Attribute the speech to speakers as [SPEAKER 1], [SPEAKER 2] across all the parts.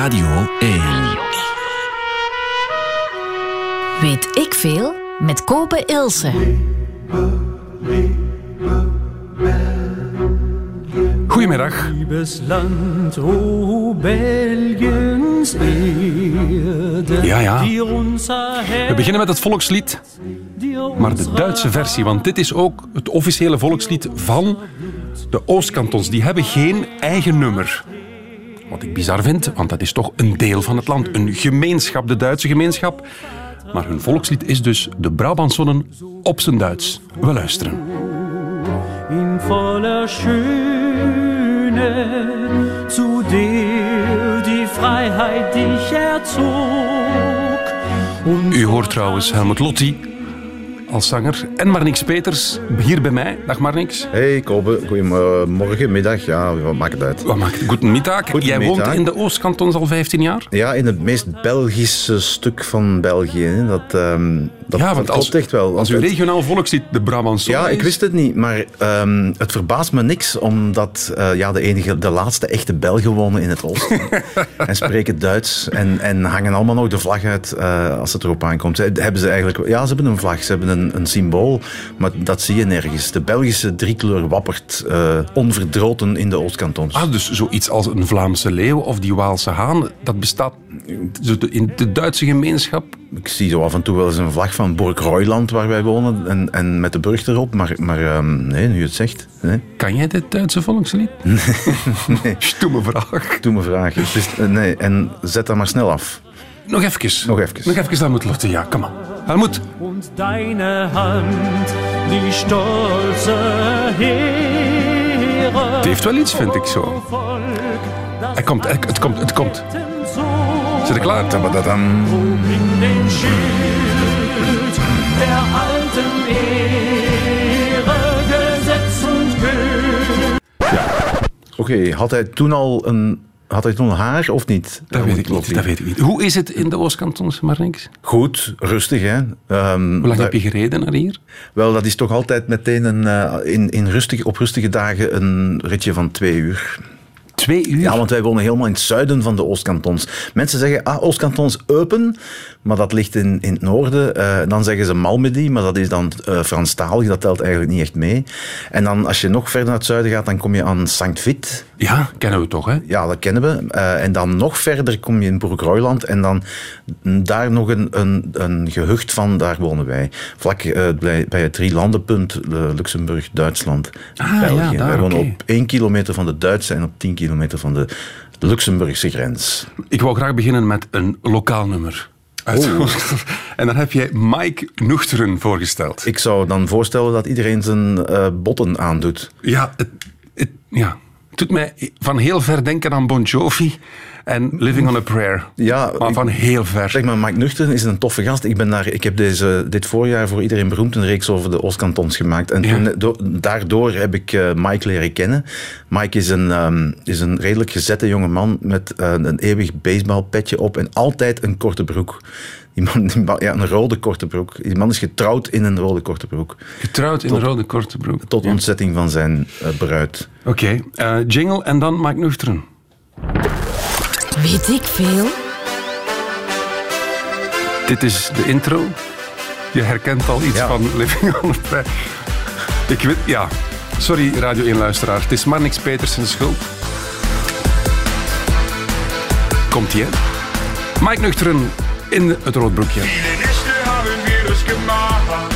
[SPEAKER 1] Radio 1.
[SPEAKER 2] Weet ik veel met Kopen Ilse.
[SPEAKER 1] Goedemiddag.
[SPEAKER 3] Liebes Land, o Belgiens
[SPEAKER 1] Ja, ja. We beginnen met het volkslied, maar de Duitse versie. Want dit is ook het officiële volkslied van de Oostkantons. Die hebben geen eigen nummer. Wat ik bizar vind, want dat is toch een deel van het land. Een gemeenschap, de Duitse gemeenschap. Maar hun volkslied is dus de Brabantsonnen op zijn Duits. We luisteren.
[SPEAKER 3] in voller Schöne, zu der die Freiheit dich erzog.
[SPEAKER 1] U hoort trouwens Helmut Lotti als zanger en Marnix Peters hier bij mij. Dag Marnix.
[SPEAKER 4] Hey Kobe, goedemorgen, middag, ja, wat maakt het uit?
[SPEAKER 1] Wat maakt Goedemiddag. Jij woont in de Oostkantons al 15 jaar?
[SPEAKER 4] Ja, in het meest Belgische stuk van België. Hè. Dat, ehm, dat,
[SPEAKER 1] ja,
[SPEAKER 4] dat
[SPEAKER 1] als,
[SPEAKER 4] echt wel.
[SPEAKER 1] als
[SPEAKER 4] Het-
[SPEAKER 1] regionaal volkslied de Brabantsonnen
[SPEAKER 4] Ja, ik
[SPEAKER 1] is-
[SPEAKER 4] wist het niet, maar ehm, het verbaast me niks, omdat eh, ja, de, enige, de laatste echte Belgen wonen in het oosten en spreken Duits en, en hangen allemaal nog de vlag uit eh, als het erop aankomt. Ze- Hebben ze eigenlijk, ja, ze hebben een vlag, ze hebben een, een symbool, maar dat zie je nergens. De Belgische driekleur wappert eh, onverdroten in de Oostkantons.
[SPEAKER 1] Ah, dus zoiets als een Vlaamse leeuw of die Waalse haan, dat bestaat in de Duitse gemeenschap.
[SPEAKER 4] Ik zie zo af en toe wel eens een vlag van Borg Royland waar wij wonen en, en met de burg erop, maar, maar ehm, nee, nu je het zegt. Nee.
[SPEAKER 1] Kan jij dit Duitse volkslied? Nee. Stomme vraag.
[SPEAKER 4] Doe me vraag. Eh, nee, en zet dat maar snel af.
[SPEAKER 1] Nog even.
[SPEAKER 4] Nog even.
[SPEAKER 1] Nog even, Helmut Lotte. Ja, kom maar. Helmut,
[SPEAKER 3] und deine Hand, die stolze Heere.
[SPEAKER 1] het heeft wel iets, vind ik zo. Hij komt, het, het komt, het komt. Zit er klaar?
[SPEAKER 3] In den Schild der alten Ehre, Gesetz und König.
[SPEAKER 4] Oké, had hij toen al een, had hij toen haar of niet?
[SPEAKER 1] Dat weet ik niet. Dat weet ik niet. Hoe is het in de Oostkantons, Marnix?
[SPEAKER 4] Goed, rustig hè. Ehm,
[SPEAKER 1] Hoe lang heb je gereden naar hier?
[SPEAKER 4] Wel, dat is toch altijd meteen een, eh, in, in rustig, op rustige dagen een ritje van twee uur.
[SPEAKER 1] Twee uur?
[SPEAKER 4] Ja, want wij wonen helemaal in het zuiden van de Oostkantons. Mensen zeggen, ah, Oostkantons Eupen, maar dat ligt in, in het noorden. Eh, dan zeggen ze Malmedy, maar dat is dan eh Franstalig, dat telt eigenlijk niet echt mee. En dan, als je nog verder naar het zuiden gaat, dan kom je aan Sankt Vit.
[SPEAKER 1] Ja, kennen we toch, hè?
[SPEAKER 4] Ja, dat kennen we. Eh, en dan nog verder kom je in Broek-Royland en dan daar nog een, een, een gehucht van, daar wonen wij. Vlak bij, bij het drielandenpunt eh, Luxemburg, Duitsland,
[SPEAKER 1] Ah,
[SPEAKER 4] België.
[SPEAKER 1] ja, daar,
[SPEAKER 4] wij wonen op één kilometer van de Duitse en op tien kilometer van de Luxemburgse grens.
[SPEAKER 1] Ik wou graag beginnen met een lokaal nummer. Uit- En dan heb jij Mike Nuchteren voorgesteld.
[SPEAKER 4] Ik zou dan voorstellen dat iedereen zijn eh, botten aandoet.
[SPEAKER 1] Ja, het, het, ja, het doet mij van heel ver denken aan Bon Jovi en Living on a Prayer.
[SPEAKER 4] Ja,
[SPEAKER 1] maar van heel ver.
[SPEAKER 4] Zeg maar, Mike Nuchter is een toffe gast. Ik, ben daar, ik heb deze, dit voorjaar voor iedereen beroemd een reeks over de Oostkantons gemaakt. En
[SPEAKER 1] Ja.
[SPEAKER 4] do- daardoor heb ik eh, Mike leren kennen. Mike is een, ehm, is een redelijk gezette jonge man met eh, een eeuwig baseballpetje op en altijd een korte broek. Die man, die man- ja, een rode korte broek. Die man is getrouwd in een rode korte broek.
[SPEAKER 1] Getrouwd in een rode korte broek.
[SPEAKER 4] Tot ontzetting van zijn eh, bruid.
[SPEAKER 1] Oké, eh, jingle en dan Mike Nuchteren.
[SPEAKER 2] Weet ik veel?
[SPEAKER 1] Dit is de intro. Je herkent al iets
[SPEAKER 4] Ja.
[SPEAKER 1] van Living on a Prayer. Ik weet, ja. Sorry, Radio 1-luisteraar. Het is maar niks Petersen schuld. Komt-ie, hè? Mike Nuchteren in het roodbroekje.
[SPEAKER 5] Viele Nächte haben wir durchgemacht,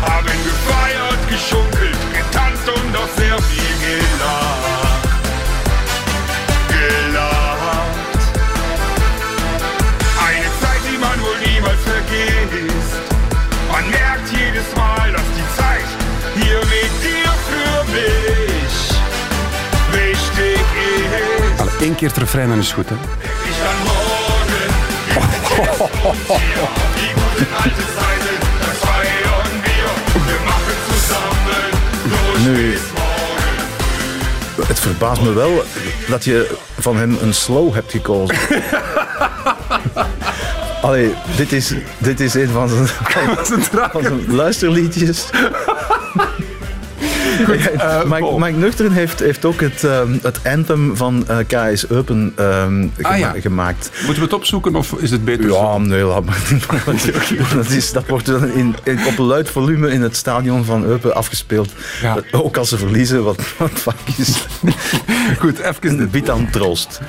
[SPEAKER 5] haben gefeiert, geschunkelt, getanzt und auch sehr viel gelacht. Gelacht. Eine Zeit, die man wohl niemals vergisst. Man merkt jedes Mal, dass die Zeit hier mit dir für mich wichtig ist.
[SPEAKER 1] Alle, één keer het refrein en is goed, hè?
[SPEAKER 4] Nu, het verbaast me wel dat je van hem een slow hebt gekozen. Allee, dit is, dit is een van zijn, van zijn luisterliedjes.
[SPEAKER 1] eh,
[SPEAKER 4] Mike,
[SPEAKER 1] Paul.
[SPEAKER 4] Mike Nuchteren heeft, heeft ook het, ehm, het anthem van eh, KS Eupen ehm,
[SPEAKER 1] Ah, ja.
[SPEAKER 4] gemaakt.
[SPEAKER 1] Moeten we het opzoeken of is het beter? zo?
[SPEAKER 4] Ja, nee, laat maar. dat, is, dat wordt dan in, in, op luid volume in het stadion van Eupen afgespeeld.
[SPEAKER 1] Ja.
[SPEAKER 4] Ook als ze verliezen, wat, wat vaak is.
[SPEAKER 1] Goed, even de
[SPEAKER 4] Biedt aan troost.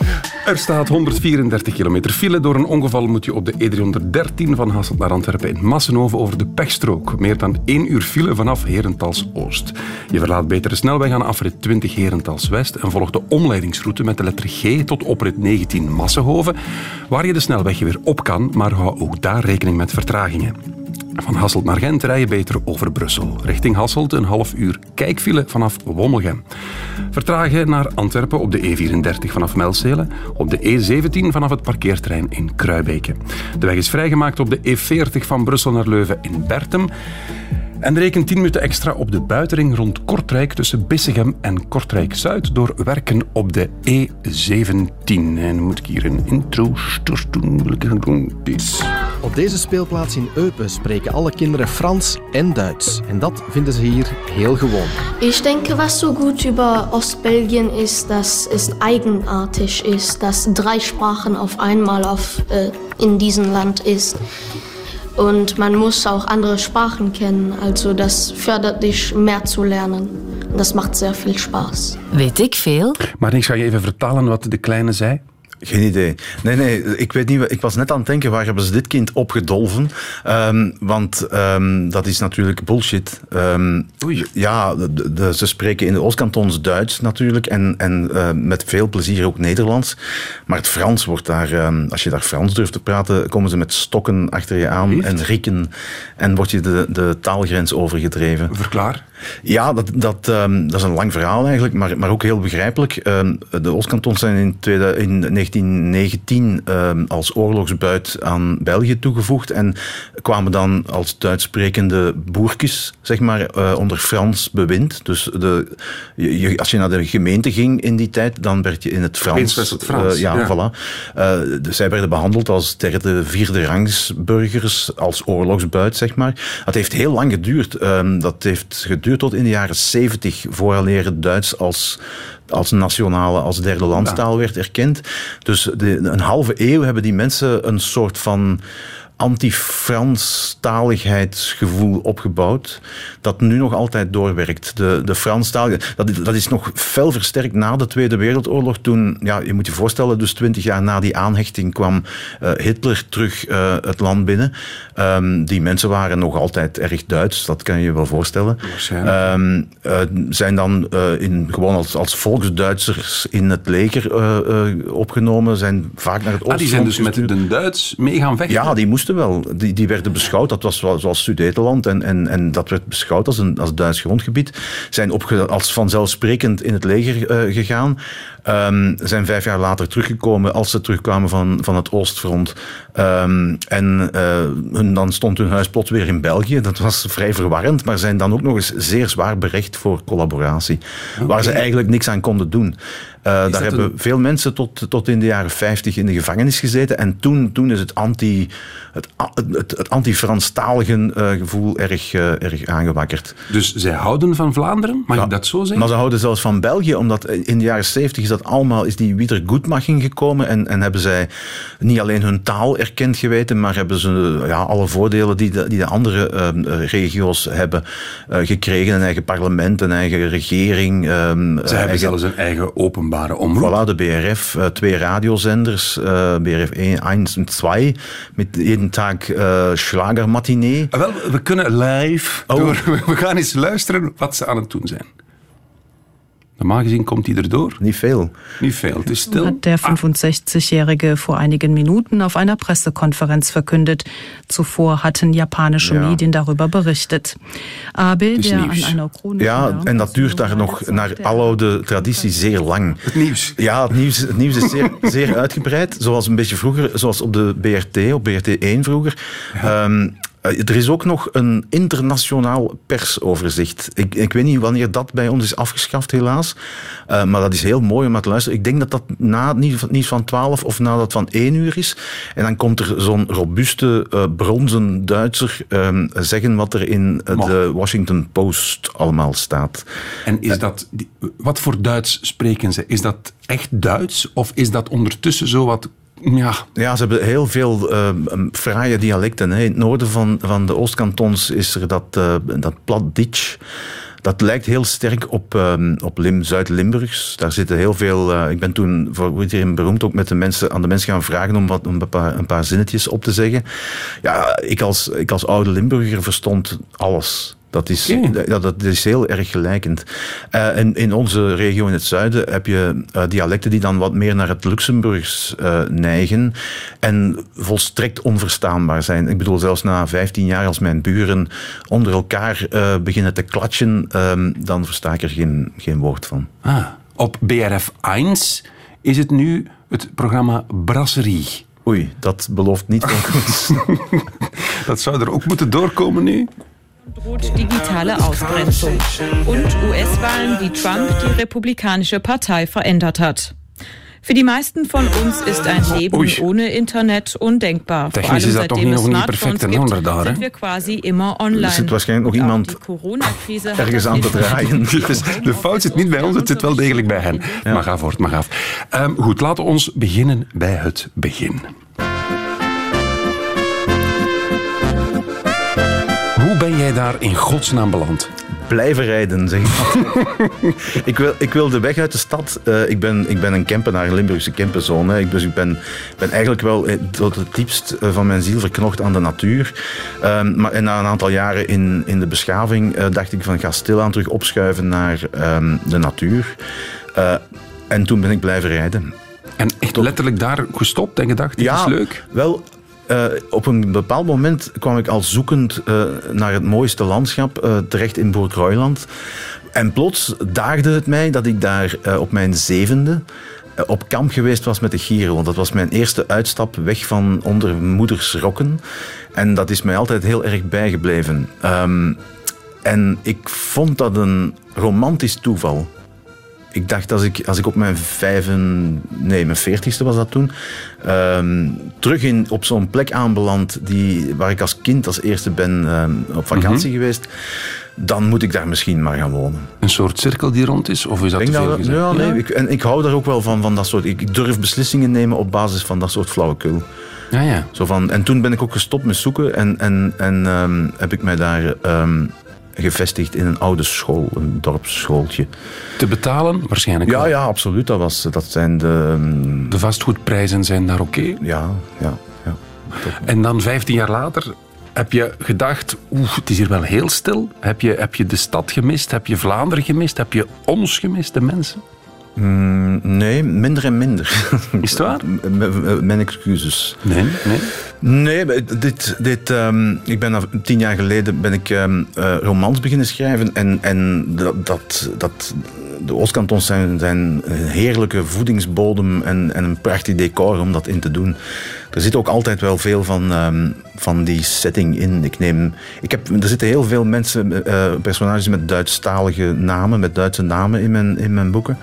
[SPEAKER 1] Er staat 134 kilometer file. Door een ongeval moet je op de E313 van Hasselt naar Antwerpen in Massenhoven over de pechstrook. Meer dan één uur file vanaf Herentals Oost. Je verlaat beter de snelweg aan afrit 20 Herentals West en volgt de omleidingsroute met de letter G tot oprit 19 Massenhoven, waar je de snelweg weer op kan, maar hou ook daar rekening met vertragingen. Van Hasselt naar Gent rij je beter over Brussel. Richting Hasselt een half uur kijkfile vanaf Wommelgem. Vertragen naar Antwerpen op de E34 vanaf Melzele. Op de E17 vanaf het parkeerterrein in Kruibeke. De weg is vrijgemaakt op de E40 van Brussel naar Leuven in Bertem. En reken 10 minuten extra op de buitenring rond Kortrijk tussen Bissegem en Kortrijk-Zuid door werken op de E17. En dan moet ik hier een intro doen? Dit.
[SPEAKER 6] Op deze speelplaats in Eupen spreken alle kinderen Frans en Duits. En dat vinden ze hier heel gewoon.
[SPEAKER 7] Ich denke, was so gut über Ostbelgien ist, dass es eigenartig ist, dass drei Sprachen einmal auf, äh, in diesem Land ist. Und man muss auch andere Sprachen kennen, also das fördert dich mehr zu lernen. Das macht sehr viel Spaß.
[SPEAKER 2] Weet ik veel?
[SPEAKER 1] Maar ik ga je even vertalen wat de kleine zei.
[SPEAKER 4] Geen idee. Nee, nee, ik weet niet. Ik was net aan het denken, waar hebben ze dit kind opgedolven? Ehm, want ehm, dat is natuurlijk bullshit. Ehm,
[SPEAKER 1] Oei.
[SPEAKER 4] Ja, de, de- ze spreken in de Oostkantons Duits natuurlijk en, en met veel plezier ook Nederlands. Maar het Frans wordt daar, als je daar Frans durft te praten, komen ze met stokken achter je aan
[SPEAKER 1] Heeft?
[SPEAKER 4] en rikken en word je de, de taalgrens overgedreven.
[SPEAKER 1] Verklaar.
[SPEAKER 4] Ja, dat, dat, ehm, dat is een lang verhaal eigenlijk, maar, maar ook heel begrijpelijk. Ehm, de Oostkantons zijn in, tweede, in 1919 ehm, als oorlogsbuit aan België toegevoegd en kwamen dan als Duits sprekende boerkes, zeg maar, eh, onder Frans bewind. Dus de, je, als je naar de gemeente ging in die tijd, dan werd je in het Frans.
[SPEAKER 1] Het Frans,
[SPEAKER 4] eh, ja,
[SPEAKER 1] ja.
[SPEAKER 4] voilà. Eh, dus zij werden behandeld als derde, vierde rangs burgers, als oorlogsbuit, zeg maar. Dat heeft heel lang geduurd. Dat heeft geduurd tot in de jaren 70, vooraleer het Duits als, als nationale, als derde landstaal werd erkend. Dus de, een halve eeuw hebben die mensen een soort van anti-Franstaligheidsgevoel opgebouwd, dat nu nog altijd doorwerkt. De, de Franstalige, dat, is- dat is nog fel versterkt na de Tweede Wereldoorlog, toen, ja, je moet je voorstellen, dus twintig jaar na die aanhechting kwam eh, Hitler terug eh, het land binnen. Ehm, die mensen waren nog altijd erg Duits, dat kan je je wel voorstellen. Ehm, eh, zijn dan in, gewoon als, als volksduitsers in het leger opgenomen, zijn vaak naar het
[SPEAKER 1] Ah, die zijn dus met de Duits mee gaan vechten.
[SPEAKER 4] Ja, die moesten wel. Die, die werden beschouwd, dat was wel- zoals Sudetenland, en, en, en dat werd beschouwd als een als Duits grondgebied. Zijn opge, als vanzelfsprekend in het leger eh, gegaan. Ehm, zijn vijf jaar later teruggekomen als ze terugkwamen van, van het Oostfront. Ehm, en eh, hun, dan stond hun huis plots weer in België. Dat was vrij verwarrend, maar zijn dan ook nog eens zeer zwaar berecht voor collaboratie. Waar ze eigenlijk niks aan konden doen. Eh, daar hebben veel mensen tot, tot in de jaren 50 in de gevangenis gezeten. En toen, toen is het, anti, het, het, het anti-Franstalige eh, gevoel erg, eh, erg aangewakkerd.
[SPEAKER 1] Dus zij houden van Vlaanderen? Mag
[SPEAKER 4] Ja.
[SPEAKER 1] ik dat zo zeggen?
[SPEAKER 4] Maar ze houden zelfs van België, omdat in de jaren 70 is dat allemaal, is die Wiedergutmaching gekomen en, en hebben zij niet alleen hun taal erkend geweten, maar hebben ze ja, alle voordelen die de, die de andere ehm, eh, regio's hebben gekregen. Een eigen parlement, een eigen regering. ehm,
[SPEAKER 1] Ze hebben
[SPEAKER 4] eigen-
[SPEAKER 1] zelfs een eigen openbare omroep.
[SPEAKER 4] Voilà, de BRF, eh, twee radiozenders, eh, BRF 1 en 2, met jeden Tag eh Schlagermatinee.
[SPEAKER 1] Ah, Wel, we kunnen live
[SPEAKER 4] Oh.
[SPEAKER 1] door. We gaan eens luisteren wat ze aan het doen zijn. Normaal gezien komt hij erdoor.
[SPEAKER 4] Niet veel.
[SPEAKER 1] Niet veel, het is stil.
[SPEAKER 8] hat der 65-Jährige vor einigen Minuten auf einer Pressekonferenz verkündet. Zuvor hatten japanische
[SPEAKER 4] Ja.
[SPEAKER 8] Medien darüber berichtet. Abel,
[SPEAKER 1] is
[SPEAKER 8] der
[SPEAKER 1] nieuws.
[SPEAKER 8] an einer chronischen
[SPEAKER 4] Ja, en dat duurt daar nog naar aloude traditie zeer lang.
[SPEAKER 1] Het nieuws.
[SPEAKER 4] Ja, het nieuws, het nieuws is zeer, zeer uitgebreid. Zoals een beetje vroeger, zoals op de BRT, op BRT 1 vroeger. Ehm, Eh, er is ook nog een internationaal persoverzicht. Ik, ik weet niet wanneer dat bij ons is afgeschaft, helaas. Uh, maar dat is heel mooi om naar te luisteren. Ik denk dat dat na het nieuws van 12 of na dat van 1 uur is. En dan komt er zo'n robuuste uh, bronzen Duitser uh, zeggen wat er in de Washington Post allemaal staat.
[SPEAKER 1] En is dat, wat voor Duits spreken ze? Is dat echt Duits of is dat ondertussen zo wat ja.
[SPEAKER 4] ja, ze hebben heel veel uh, fraaie dialecten. Hè. In het noorden van, van de Oostkantons is er dat, uh, dat Platditsch. Dat lijkt heel sterk op, um, op Lim, Zuid-Limburgs. Daar zitten heel veel... Uh, ik ben toen voor iedereen beroemd ook met de mensen, aan de mensen gaan vragen om, wat, een, paar, een paar zinnetjes op te zeggen. Ja, ik als, ik als oude Limburger verstond alles. Dat is, ja, dat is heel erg gelijkend. Uh, en in onze regio in het zuiden heb je uh, dialecten die dan wat meer naar het Luxemburgs uh, neigen en volstrekt onverstaanbaar zijn. Ik bedoel, zelfs na 15 jaar als mijn buren onder elkaar beginnen te klatschen, ehm, dan versta ik er geen, geen woord van.
[SPEAKER 1] Ah, op BRF 1 is het nu het programma Brasserie.
[SPEAKER 4] Oei, dat belooft niet veel goed.
[SPEAKER 1] dat zou er ook moeten doorkomen nu.
[SPEAKER 9] Droht digitale Ausgrenzung und US-Wahlen, wie Trump die Republikanische Partei verändert hat. Für die meisten von uns ist ein Leben Oei. ohne Internet undenkbar.
[SPEAKER 1] Vor allem seitdem es Smartphones gibt,
[SPEAKER 9] sind wir quasi immer online.
[SPEAKER 4] Er zit waarschijnlijk nog iemand ergens aan te draaien.
[SPEAKER 1] de fout zit niet bij ons, het zit wel degelijk bij hen. Ja. Maar ga voort, maar af. Um, goed, laten we ons beginnen bij het begin. Ben jij daar in godsnaam beland?
[SPEAKER 4] Blijven rijden, zeg ik. ik, wil, ik wil de weg uit de stad. Uh, ik, ben, ik ben een campenaar, een Limburgse camperzone. Ik, dus ik ben, ben eigenlijk wel eh, tot het diepst eh, van mijn ziel verknocht aan de natuur. Um, maar en na een aantal jaren in, in de beschaving uh, dacht ik van ga stilaan terug opschuiven naar um, de natuur. Uh, en toen ben ik blijven rijden.
[SPEAKER 1] En echt letterlijk daar gestopt en gedacht, dit
[SPEAKER 4] ja,
[SPEAKER 1] is leuk?
[SPEAKER 4] Wel, uh, op een bepaald moment kwam ik al zoekend uh, naar het mooiste landschap uh, terecht in Boerkruiland. En plots daagde het mij dat ik daar op mijn zevende op kamp geweest was met de gieren. Want dat was mijn eerste uitstap weg van onder moeders rokken. En dat is mij altijd heel erg bijgebleven. Um, en ik vond dat een romantisch toeval ik dacht als ik, als ik op mijn vijven, nee, mijn veertigste was dat toen, um, terug in, op zo'n plek aanbeland die, waar ik als kind als eerste ben um, op vakantie mm -hmm. geweest, dan moet ik daar misschien maar gaan wonen.
[SPEAKER 1] Een soort cirkel die rond is? Of is dat te veel
[SPEAKER 4] dat,
[SPEAKER 1] gezegd?
[SPEAKER 4] Ja, nee, ja? Ik, en ik hou daar ook wel van, van dat soort... Ik durf beslissingen nemen op basis van dat soort flauwekul.
[SPEAKER 1] Ja, ja.
[SPEAKER 4] Zo van, en toen ben ik ook gestopt met zoeken en, en, en um, heb ik mij daar um, gevestigd in een oude school, een dorpsschooltje.
[SPEAKER 1] Te betalen waarschijnlijk
[SPEAKER 4] Ja,
[SPEAKER 1] wel.
[SPEAKER 4] ja, absoluut. Dat, was, dat zijn de...
[SPEAKER 1] De vastgoedprijzen zijn daar oké? Okay.
[SPEAKER 4] Ja, ja, ja.
[SPEAKER 1] En dan 15 jaar later heb je gedacht, oeh, het is hier wel heel stil. Heb je, heb je de stad gemist? Heb je Vlaanderen gemist? Heb je ons gemist, de mensen?
[SPEAKER 4] Mm, nee, minder en minder.
[SPEAKER 1] Is het waar?
[SPEAKER 4] Mijn excuses.
[SPEAKER 1] Nee, nee.
[SPEAKER 4] Nee, dit, dit, um, ik ben tien jaar geleden ben ik um, uh, romans beginnen schrijven en, en dat, dat, dat de Oostkantons zijn, zijn een heerlijke voedingsbodem en, en een prachtig decor om dat in te doen. Er zit ook altijd wel veel van, um, van die setting in. Ik neem, ik heb, er zitten heel veel mensen, uh, personages met Duitsstalige namen, met Duitse namen in mijn, in mijn boeken.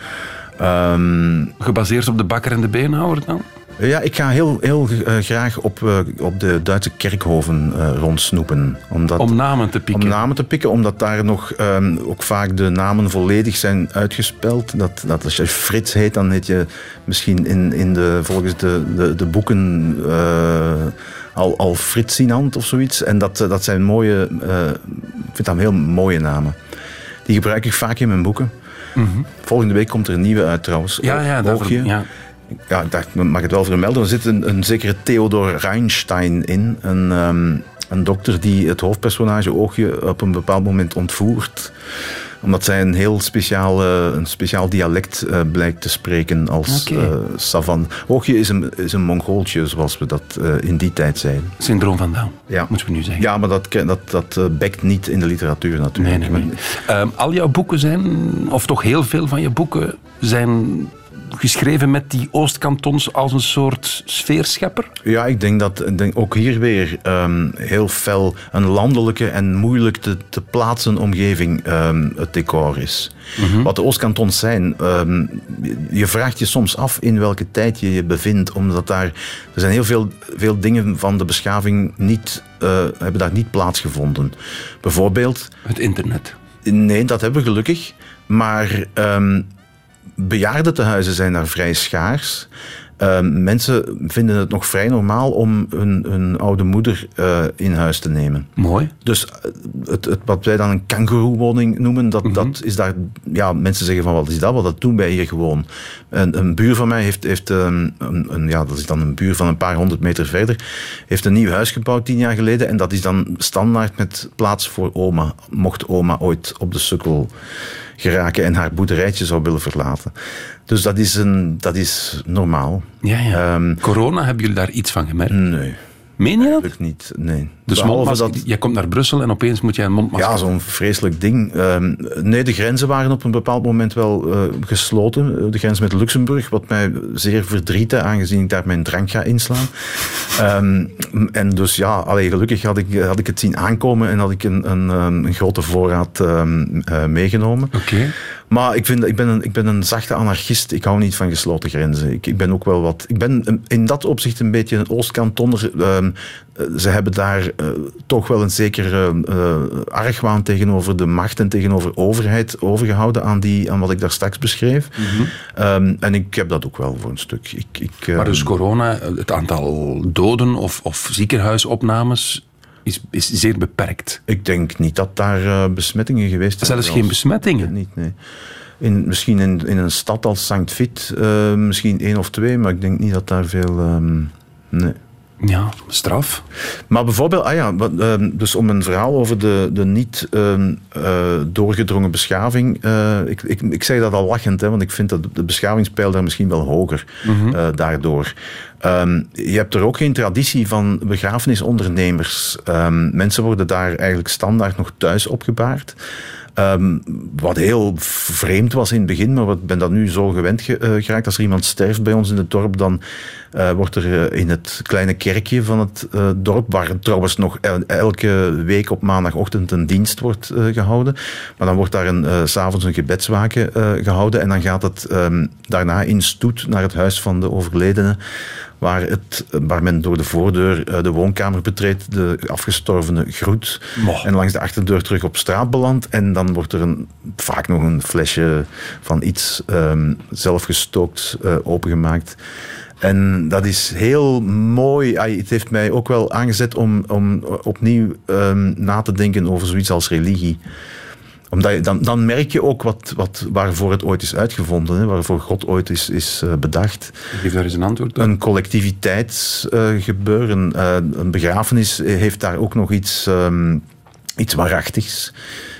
[SPEAKER 1] Um, Gebaseerd op de bakker en de beenhouwer dan?
[SPEAKER 4] Ja, ik ga heel, heel uh, graag op, uh, op de Duitse kerkhoven uh, rondsnoepen.
[SPEAKER 1] Omdat, om namen te pikken?
[SPEAKER 4] Om namen te pikken, omdat daar nog um, ook vaak de namen volledig zijn uitgespeld. Dat, dat als je Frits heet, dan heet je misschien in, in de, volgens de, de, de boeken al, al Fritsinant of zoiets. En dat, dat zijn mooie, ik vind dat heel mooie namen. Die gebruik ik vaak in mijn boeken. Mm -hmm. Volgende week komt er een nieuwe uit trouwens.
[SPEAKER 1] Ja, ja,
[SPEAKER 4] Oogje.
[SPEAKER 1] ja.
[SPEAKER 4] Ja, dacht, mag het wel vermelden. Er zit een, een zekere Theodor Reinstein in. Een, um, een dokter die het hoofdpersonage Oogje op een bepaald moment ontvoert. Omdat zij een heel speciaal, uh, een speciaal dialect uh, blijkt te spreken als okay. uh, Savan. Oogje is een, is een Mongooltje, zoals we dat uh, in die tijd zeiden.
[SPEAKER 1] Syndroom van Down,
[SPEAKER 4] ja.
[SPEAKER 1] moeten we nu zeggen.
[SPEAKER 4] Ja, maar dat, dat, dat uh, bekt niet in de literatuur natuurlijk.
[SPEAKER 1] Nee, nee, nee. Um, al jouw boeken zijn, of toch heel veel van je boeken, zijn geschreven met die Oostkantons als een soort sfeerschepper?
[SPEAKER 4] Ja, ik denk dat ik denk ook hier weer ehm, heel fel een landelijke en moeilijk te, te plaatsen omgeving ehm, het decor is. Wat de Oostkantons zijn, ehm, je vraagt je soms af in welke tijd je je bevindt, omdat daar er zijn heel veel, veel dingen van de beschaving niet, eh, hebben daar niet plaatsgevonden. Bijvoorbeeld
[SPEAKER 1] Het internet.
[SPEAKER 4] Nee, dat hebben we gelukkig. Maar bejaardentehuizen zijn daar vrij schaars. Ehm, mensen vinden het nog vrij normaal om hun, hun oude moeder eh, in huis te nemen.
[SPEAKER 1] Mooi.
[SPEAKER 4] Dus eh, het, het, wat wij dan een kangoeroewoning noemen, dat, dat is daar... Ja, mensen zeggen van, wat is dat? Wat dat doen wij hier gewoon. Een, een buur van mij heeft... heeft ehm, een, een, ja, dat is dan een buur van een paar honderd meter verder. Heeft een nieuw huis gebouwd tien jaar geleden. En dat is dan standaard met plaats voor oma. Mocht oma ooit op de sukkel geraken en haar boerderijtje zou willen verlaten. Dus dat is, een, dat is normaal.
[SPEAKER 1] Ja, ja.
[SPEAKER 4] Ehm,
[SPEAKER 1] Corona, hebben jullie daar iets van gemerkt?
[SPEAKER 4] nee,
[SPEAKER 1] Meen je dat?
[SPEAKER 4] niet. Nee.
[SPEAKER 1] Dus mondmasker,
[SPEAKER 4] dat-
[SPEAKER 1] jij komt naar Brussel en opeens moet jij een mondmasker...
[SPEAKER 4] Ja, zo'n vreselijk ding. Ehm, nee, de grenzen waren op een bepaald moment wel eh, gesloten. De grens met Luxemburg, wat mij zeer verdriette, aangezien ik daar mijn drank ga inslaan. Ehm, en dus ja, allee, gelukkig had ik, had ik het zien aankomen en had ik een, een, ehm, een grote voorraad eh, meegenomen.
[SPEAKER 1] Oké.
[SPEAKER 4] Maar ik, vind, ik, ben een, ik ben een zachte anarchist. Ik hou niet van gesloten grenzen. Ik, ik ben ook wel wat. Ik ben in dat opzicht een beetje een Oostkantonner. Ehm, eh, ze hebben daar eh, toch wel een zekere eh, argwaan tegenover de macht en tegenover overheid overgehouden aan, die, aan wat ik daar straks beschreef. Ehm, en ik heb dat ook wel voor een stuk. Ik, ik,
[SPEAKER 1] Maar
[SPEAKER 4] ehm,
[SPEAKER 1] dus corona, het aantal doden of, of ziekenhuisopnames is, is zeer beperkt.
[SPEAKER 4] Ik denk niet dat daar eh, besmettingen geweest zijn.
[SPEAKER 1] Zelfs geen besmettingen.
[SPEAKER 4] Niet, nee. In, misschien in, in een stad als Sankt Vith, eh, misschien één of twee, maar ik denk niet dat daar veel. ehm, nee.
[SPEAKER 1] Ja, straf.
[SPEAKER 4] Maar bijvoorbeeld, ah ja, ehm, dus om een verhaal over de, de niet ehm, eh, doorgedrongen beschaving. eh, ik, ik, ik zeg dat al lachend, hè, want ik vind dat de beschavingspeil daar misschien wel hoger eh, daardoor. Ehm, je hebt er ook geen traditie van begrafenisondernemers. Ehm, mensen worden daar eigenlijk standaard nog thuis opgebaard. Ehm, wat heel vreemd was in het begin, maar ik ben dat nu zo gewend ge- eh, geraakt. Als er iemand sterft bij ons in het dorp, dan eh, wordt er eh, in het kleine kerkje van het dorp, waar trouwens nog el- elke week op maandagochtend een dienst wordt eh, gehouden, maar dan wordt daar s s'avonds een gebedswaken eh, gehouden en dan gaat het ehm, daarna in stoet naar het huis van de overledene waar, het, waar men door de voordeur eh, de woonkamer betreedt, de afgestorvene groet. En langs de achterdeur terug op straat belandt. En dan wordt er een, vaak nog een flesje van iets ehm, zelfgestookt eh, opengemaakt. En dat is heel mooi. Het heeft mij ook wel aangezet om, om opnieuw ehm, na te denken over zoiets als religie omdat je, dan, dan merk je ook wat, wat, waarvoor het ooit is uitgevonden, hè, waarvoor God ooit is, is eh, bedacht.
[SPEAKER 1] Geef daar eens een antwoord op.
[SPEAKER 4] Een collectiviteitsgebeuren. Eh, een begrafenis heeft daar ook nog iets, ehm, iets waarachtigs.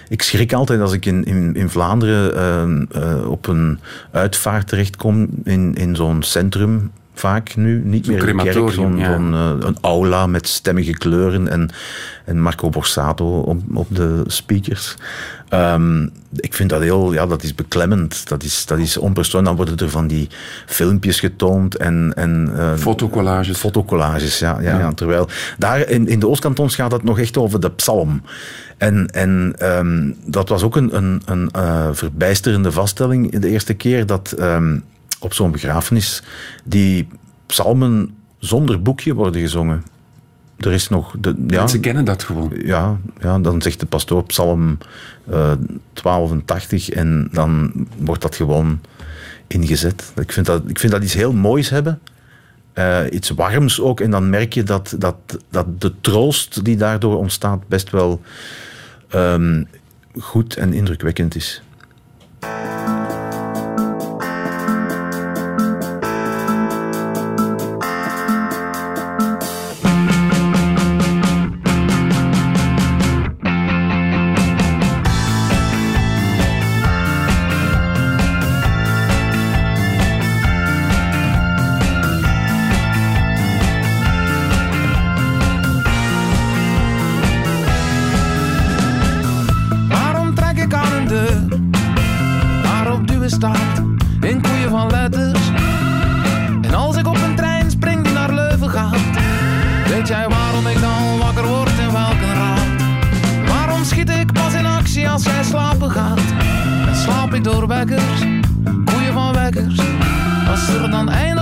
[SPEAKER 4] Ik schrik altijd als ik in, in, in Vlaanderen ehm, eh, op een uitvaart terechtkom in, in zo'n centrum. Vaak nu, niet meer een kerk,
[SPEAKER 1] ja.
[SPEAKER 4] eh, een aula met stemmige kleuren en, en Marco Borsato op, op de speakers. Ehm, ik vind dat heel, ja, dat is beklemmend. Dat is, dat is onpersoonlijk. Dan worden er van die filmpjes getoond en... en eh,
[SPEAKER 1] Fotocollages.
[SPEAKER 4] Fotocollages, ja. ja, ja. Terwijl daar in, in de Oostkantons gaat het nog echt over de psalm. En, en ehm, dat was ook een, een, een eh, verbijsterende vaststelling de eerste keer dat ehm, op zo'n begrafenis die psalmen zonder boekje worden gezongen. Er is nog... De, ja,
[SPEAKER 1] Mensen kennen dat gewoon.
[SPEAKER 4] ja, ja, dan zegt de pastoor psalm eh 82 en dan wordt dat gewoon ingezet. Ik vind dat, ik vind dat iets heel moois hebben. Eh, iets warms ook. En dan merk je dat, dat, dat de troost die daardoor ontstaat best wel ehm, goed en indrukwekkend is.
[SPEAKER 10] Slaap ik door wekkers, koeien van wekkers. Als er dan eindelijk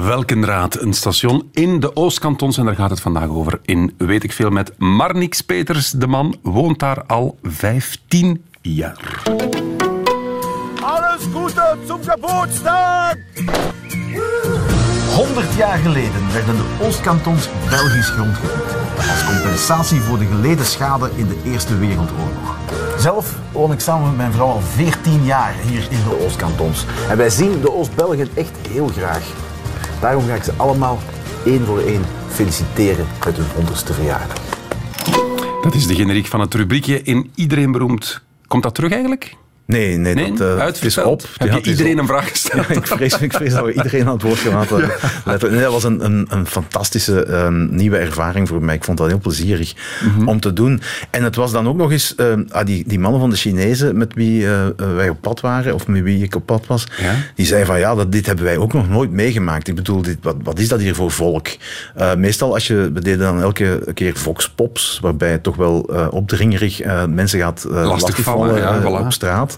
[SPEAKER 1] Welkenraad, een station in de Oostkantons. En daar gaat het vandaag over in Weet ik Veel met Marnix Peters. De man woont daar al 15 jaar.
[SPEAKER 11] Alles Gute zum Geburtstag!
[SPEAKER 12] 100 jaar geleden werden de Oostkantons Belgisch grondgebied. Als compensatie voor de geleden schade in de Eerste Wereldoorlog. Zelf woon ik samen met mijn vrouw al 14 jaar hier in de Oostkantons. En wij zien de Oost-Belgen echt heel graag. Daarom ga ik ze allemaal één voor één feliciteren met hun 100ste verjaardag.
[SPEAKER 1] Dat is de generiek van het rubriekje in Iedereen Beroemd. Komt dat terug eigenlijk?
[SPEAKER 4] Nee, nee,
[SPEAKER 1] Nee?
[SPEAKER 4] dat eh, is op.
[SPEAKER 1] Heb je iedereen
[SPEAKER 4] op.
[SPEAKER 1] een vraag gesteld?
[SPEAKER 4] Ja, ik, vrees, ik vrees dat we iedereen aan het woord gaan laten. letten. Nee, dat was een, een, een fantastische ehm, nieuwe ervaring voor mij. Ik vond dat heel plezierig
[SPEAKER 1] Mhm.
[SPEAKER 4] om te doen. En het was dan ook nog eens ehm, ah, die, die mannen van de Chinezen met wie eh, wij op pad waren, of met wie ik op pad was,
[SPEAKER 1] Ja?
[SPEAKER 4] die zeiden van ja, dat, dit hebben wij ook nog nooit meegemaakt. Ik bedoel, dit, wat, wat is dat hier voor volk? Eh, meestal als je, we deden dan elke keer Vox Pops, waarbij toch wel eh, opdringerig eh, mensen gaat eh
[SPEAKER 1] Lastigvallen,
[SPEAKER 4] lastigvallen
[SPEAKER 1] ja,
[SPEAKER 4] eh,
[SPEAKER 1] voilà.
[SPEAKER 4] op straat.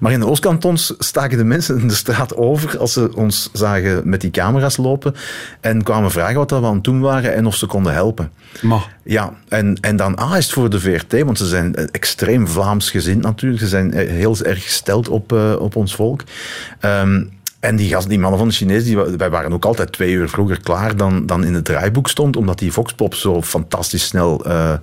[SPEAKER 4] Maar in de Oostkantons staken de mensen de straat over als ze ons zagen met die camera's lopen en kwamen vragen wat dat we aan het doen waren en of ze konden helpen.
[SPEAKER 1] Maar,
[SPEAKER 4] Ja, en, en dan A is het voor de VRT, want ze zijn extreem Vlaams gezind natuurlijk. Ze zijn eh, heel erg gesteld op, eh, op ons volk. Ehm, en die, gast, die mannen van de Chinezen, die, wij waren ook altijd twee uur vroeger klaar dan, dan in het draaiboek stond, omdat die Voxpop zo fantastisch snel... dan-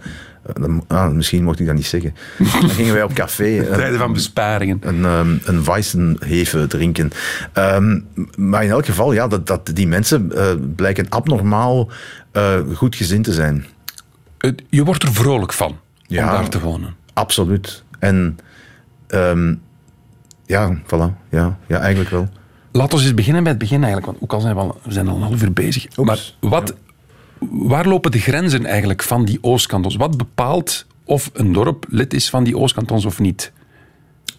[SPEAKER 4] ah, misschien mocht ik dat niet zeggen. Dan gingen wij op café. eh,
[SPEAKER 1] tijden van besparingen.
[SPEAKER 4] een, um, een Weissenhefe drinken. Ehm, maar in elk geval, ja, dat, dat die mensen eh, blijken abnormaal eh, goed gezind te zijn.
[SPEAKER 1] Je wordt er vrolijk van
[SPEAKER 4] Ja.
[SPEAKER 1] om daar te wonen.
[SPEAKER 4] Absoluut. En ehm, ja, voilà. Ja, ja, eigenlijk wel.
[SPEAKER 1] Laten we eens beginnen bij het begin eigenlijk. Want ook al zijn we, al, we zijn al een half uur bezig. Maar wat, waar lopen de grenzen eigenlijk van die Oostkantons? Wat bepaalt of een dorp lid is van die Oostkantons of niet.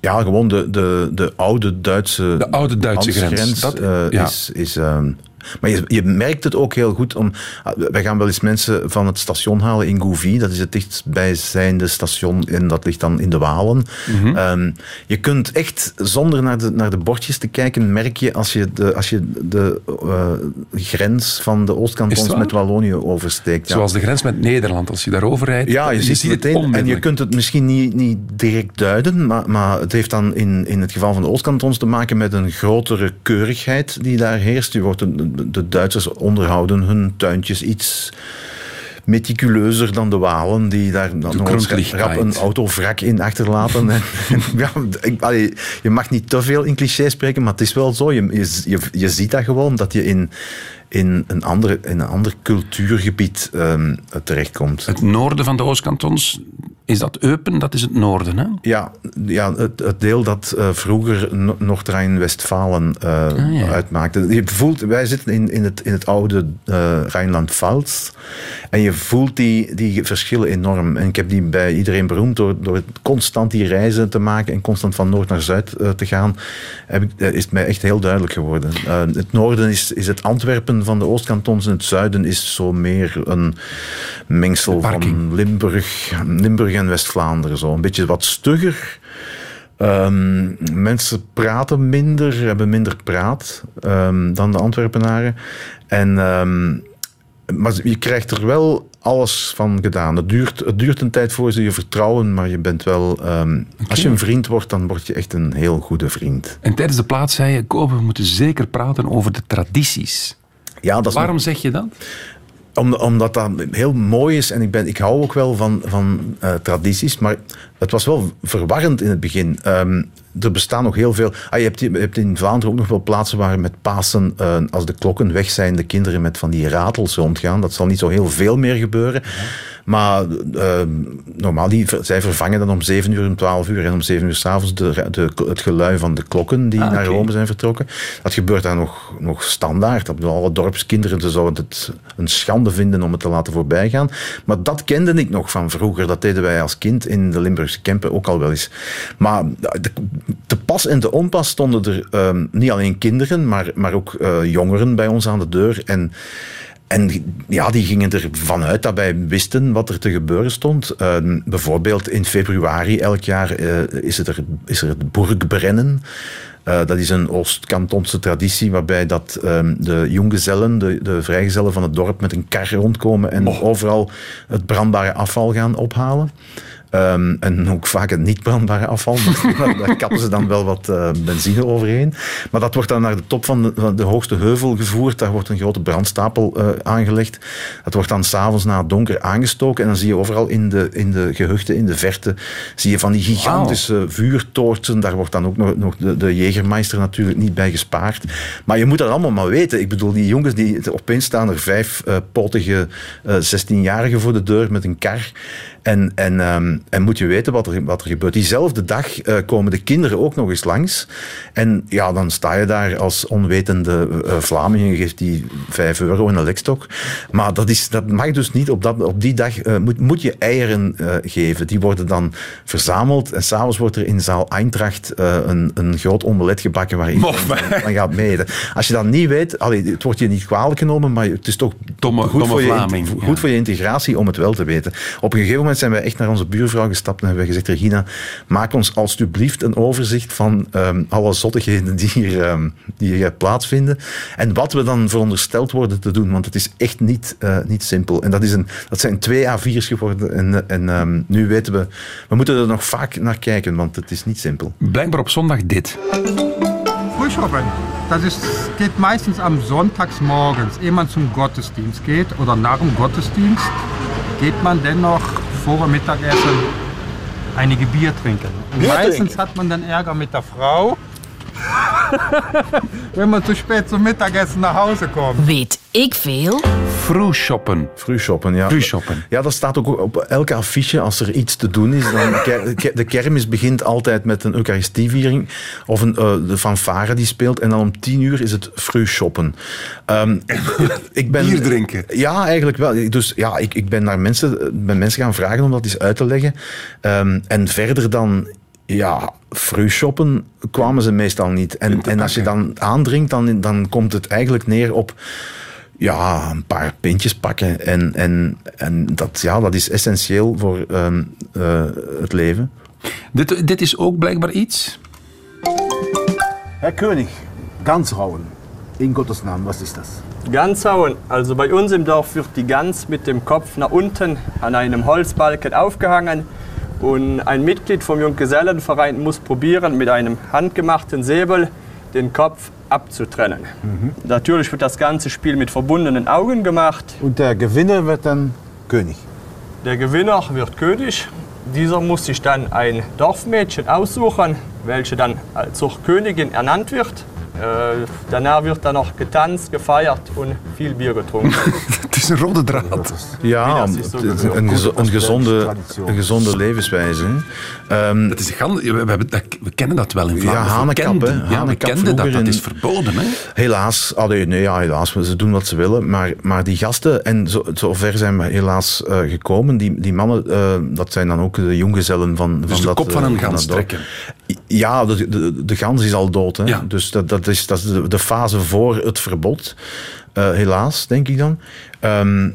[SPEAKER 4] Ja, gewoon de, de, de oude Duitse,
[SPEAKER 1] De oude Duitse grens. Dat-
[SPEAKER 4] eh,
[SPEAKER 1] ja.
[SPEAKER 4] is... is ehm, maar je, je merkt het ook heel goed. Om, ah, wij gaan wel eens mensen van het station halen in Gouvy. Dat is het dichtstbijzijnde station en dat ligt dan in de Walen.
[SPEAKER 1] Mhm.
[SPEAKER 4] Ehm, je kunt echt, zonder naar de, naar de bordjes te kijken, merk je als je de, als je de eh, grens van de Oostkantons met Wallonië oversteekt. Ja.
[SPEAKER 1] Zoals de grens met Nederland, als je daarover rijdt.
[SPEAKER 4] Ja, je, ziet, het meteen. En je kunt het misschien niet, niet direct duiden, maar, maar het heeft dan in, in het geval van de Oostkantons te maken met een grotere keurigheid die daar heerst. Je wordt, de, de Duitsers onderhouden hun tuintjes iets meticuleuzer dan de Walen, die daar dan rap een autovrak in achterlaten. en, en ja, ik, allee, je mag niet te veel in clichés spreken, maar het is wel zo. Je, je, je, je ziet dat gewoon, dat je in, in, een, andere, in een ander cultuurgebied ehm, terechtkomt.
[SPEAKER 1] Het noorden van de Oostkantons, is dat Eupen? Dat is het noorden, hè?
[SPEAKER 4] Ja, ja het, het deel dat eh, vroeger No- Noord-Rijn-Westfalen eh,
[SPEAKER 1] Ah, ja.
[SPEAKER 4] uitmaakte. Je voelt, wij zitten in, in, het, in het oude eh Rijnland-Pfalz. En je voelt die, die verschillen enorm. En ik heb die bij iedereen beroemd door, door constant die reizen te maken en constant van noord naar zuid te gaan. Heb ik, is het mij echt heel duidelijk geworden. Het noorden is, is het Antwerpen van de Oostkantons en het zuiden is zo meer een mengsel van Limburg, Limburg en West-Vlaanderen. Zo. Een beetje wat stugger. Ehm, mensen praten minder, hebben minder praat ehm, dan de Antwerpenaren. En, ehm, maar je krijgt er wel alles van gedaan. Het duurt, het duurt een tijd voor ze je vertrouwen, maar je bent wel... Als je een vriend wordt, dan word je echt een heel goede vriend.
[SPEAKER 1] En tijdens de plaats zei je, Kobe, we moeten zeker praten over de tradities.
[SPEAKER 4] Ja, dat is
[SPEAKER 1] Waarom
[SPEAKER 4] nog-
[SPEAKER 1] zeg je dat?
[SPEAKER 4] Om, omdat dat heel mooi is en ik, ben, ik hou ook wel van, van eh, tradities, maar het was wel verwarrend in het begin. Ehm, er bestaan nog heel veel. Ah, je, hebt, je hebt in Vlaanderen ook nog wel plaatsen waar met Pasen, eh, als de klokken weg zijn, de kinderen met van die ratels rondgaan. Dat zal niet zo heel veel meer gebeuren. Maar ehm, normaal, die, zij vervangen dan om 7 uur, om 12 uur en om 7 uur s'avonds de, de, het gelui van de klokken die
[SPEAKER 1] Ah,
[SPEAKER 4] naar. Rome zijn vertrokken. Dat gebeurt daar nog, nog standaard. Bedoel, Alle dorpskinderen ze zouden het een schande vinden om het te laten voorbijgaan. Maar dat kende ik nog van vroeger. Dat deden wij als kind in de Ook al wel eens. Maar de- te pas en te onpas stonden er ehm, niet alleen kinderen, maar, maar ook eh, jongeren bij ons aan de deur. En en ja, die gingen ervan uit dat wij wisten wat er te gebeuren stond. Ehm, bijvoorbeeld in februari elk jaar eh, is, het er, is er het Burgbrennen. Eh, dat is een Oost-Kantonse traditie waarbij dat, ehm, de jonggezellen, de, de vrijgezellen van het dorp, met een kar rondkomen en overal het brandbare afval gaan ophalen. Ehm, en ook vaak het niet brandbare afval. Daar, kappen ze dan wel wat eh, benzine overheen. Maar dat wordt dan naar de top van de, van de hoogste heuvel gevoerd. Daar wordt een grote brandstapel eh, aangelegd. Dat wordt dan s'avonds na het donker aangestoken. En dan zie je overal in de, in de gehuchten, in de verte, zie je van die gigantische vuurtoorten. Daar wordt dan ook nog, nog de, de Jägermeister natuurlijk niet bij gespaard. Maar je moet dat allemaal maar weten. Ik bedoel, die jongens, die, opeens staan er vijf eh, potige eh 16-jarigen voor de deur met een kar. En, en, ehm, en moet je weten wat er, wat er gebeurt. Diezelfde dag eh, komen de kinderen ook nog eens langs. En ja, dan sta je daar als onwetende eh Vlaming en geeft die 5 euro in een lekstok. Maar dat, is, dat mag dus niet. Op, dat, op die dag eh, moet, moet je eieren geven. Die worden dan verzameld. En s'avonds wordt er in zaal Eintracht een, een groot omelet gebakken waar iedereen van, van gaat meten. Als je dat niet weet, allee, het wordt je niet kwalijk genomen, maar het is toch
[SPEAKER 1] Domme-
[SPEAKER 4] goed,
[SPEAKER 1] domme
[SPEAKER 4] voor je, goed
[SPEAKER 1] ja.
[SPEAKER 4] voor je integratie om het wel te weten. Op een gegeven moment zijn wij echt naar onze buurvrouw gestapt en hebben wij gezegd, Regina, maak ons alstublieft een overzicht van ehm, alle zottigheden die hier, ehm, die hier plaatsvinden. En wat we dan verondersteld worden te doen, want het is echt niet, eh, niet simpel. En dat, is een, dat zijn twee A4's geworden en, en ehm, nu weten we, we moeten er nog vaak naar kijken, want het is niet simpel.
[SPEAKER 1] Blijkbaar op zondag dit.
[SPEAKER 13] Frühschoppen, das ist, geht meistens am Sonntagsmorgens, ehe man zum Gottesdienst geht oder nach dem Gottesdienst, geht man dennoch vor dem Mittagessen einige Bier trinken.
[SPEAKER 14] Bier
[SPEAKER 13] meistens
[SPEAKER 14] trinken?
[SPEAKER 13] hat man dann Ärger mit der Frau, wenn man zu spät zum Mittagessen nach Hause kommt.
[SPEAKER 2] Weet ik veel?
[SPEAKER 1] Vroeshoppen.
[SPEAKER 4] Vroeshoppen, ja.
[SPEAKER 1] Vroeshoppen.
[SPEAKER 4] Ja, dat staat ook op elke affiche als er iets te doen is. Dan, de kermis begint altijd met een eucharistieviering of een, eh, de fanfare die speelt. En dan om tien uur is het vroeshoppen. Ehm, ik ben,
[SPEAKER 1] Bier drinken.
[SPEAKER 4] Ja, eigenlijk wel. Dus ja, ik, ik ben naar mensen, ben mensen gaan vragen om dat eens uit te leggen. Ehm, en verder dan... Ja, vroegshoppen kwamen ze meestal niet. En, en als je dan aandringt, dan, dan komt het eigenlijk neer op ja, een paar pintjes pakken. En, en, en dat, ja, dat is essentieel voor ehm, eh, het leven.
[SPEAKER 1] Dit, dit is ook blijkbaar iets.
[SPEAKER 12] Herr König, Gansrauen. In Gottes Namen, was ist das?
[SPEAKER 14] Ganshauen, also bei uns im Dorf wird die Gans mit dem Kopf nach unten an einem Holzbalken aufgehangen und ein Mitglied vom Junggesellenverein muss probieren, mit einem handgemachten Säbel den Kopf abzutrennen. Natürlich wird das ganze Spiel mit verbundenen Augen gemacht.
[SPEAKER 12] Und der Gewinner wird dann König.
[SPEAKER 14] Der Gewinner wird König. Dieser muss sich dann ein Dorfmädchen aussuchen, welche dann zur Königin ernannt wird. Äh, danach wird dann noch getanzt, gefeiert und viel Bier getrunken.
[SPEAKER 1] Het is een rode draad.
[SPEAKER 4] Ja,
[SPEAKER 14] dat is zo
[SPEAKER 4] het is
[SPEAKER 14] gezond.
[SPEAKER 4] een, gezo- een, gezonde,
[SPEAKER 12] traditie.
[SPEAKER 4] een gezonde levenswijze. Ehm,
[SPEAKER 1] Het is gan- we, hebben, dat- we kennen dat wel in
[SPEAKER 4] Ja,
[SPEAKER 1] Vlaanderen.
[SPEAKER 4] hanekap,
[SPEAKER 1] we kenden,
[SPEAKER 4] hè.
[SPEAKER 1] ja, we
[SPEAKER 4] Hanekap
[SPEAKER 1] kenden dat.
[SPEAKER 4] vroeger
[SPEAKER 1] Dat
[SPEAKER 4] in-
[SPEAKER 1] is verboden. Hè?
[SPEAKER 4] Helaas, allee, nee, ja, helaas, ze doen wat ze willen. Maar, maar die gasten, en zo, zover zijn we helaas eh, gekomen, die, die mannen, eh, dat zijn dan ook de jongezellen van,
[SPEAKER 1] Dus
[SPEAKER 4] van
[SPEAKER 1] de
[SPEAKER 4] dat,
[SPEAKER 1] kop van
[SPEAKER 4] eh,
[SPEAKER 1] een gans
[SPEAKER 4] dat dorp.
[SPEAKER 1] trekken.
[SPEAKER 4] Ja, de, de, de gans is al dood. Hè?
[SPEAKER 1] Ja.
[SPEAKER 4] Dus dat, dat is, dat is de, de fase voor het verbod. Eh, helaas, denk ik dan. Ehm,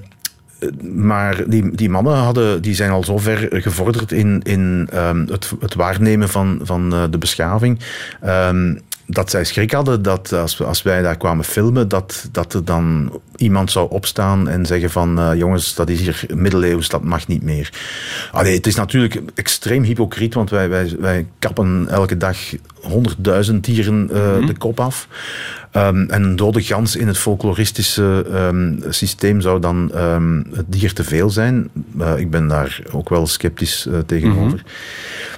[SPEAKER 4] maar die, die mannen hadden, die zijn al zo ver gevorderd in, in ehm, het, het waarnemen van, van eh, de beschaving. ehm, dat zij schrik hadden dat als, als wij daar kwamen filmen, dat, dat er dan iemand zou opstaan en zeggen van eh, jongens, dat is hier middeleeuws, dat mag niet meer. Allee, het is natuurlijk extreem hypocriet, want wij, wij, wij kappen elke dag honderdduizend dieren eh, de kop af. Ehm, en een dode gans in het folkloristische ehm, systeem zou dan ehm, het dier te veel zijn. Eh, ik ben daar ook wel sceptisch tegenover.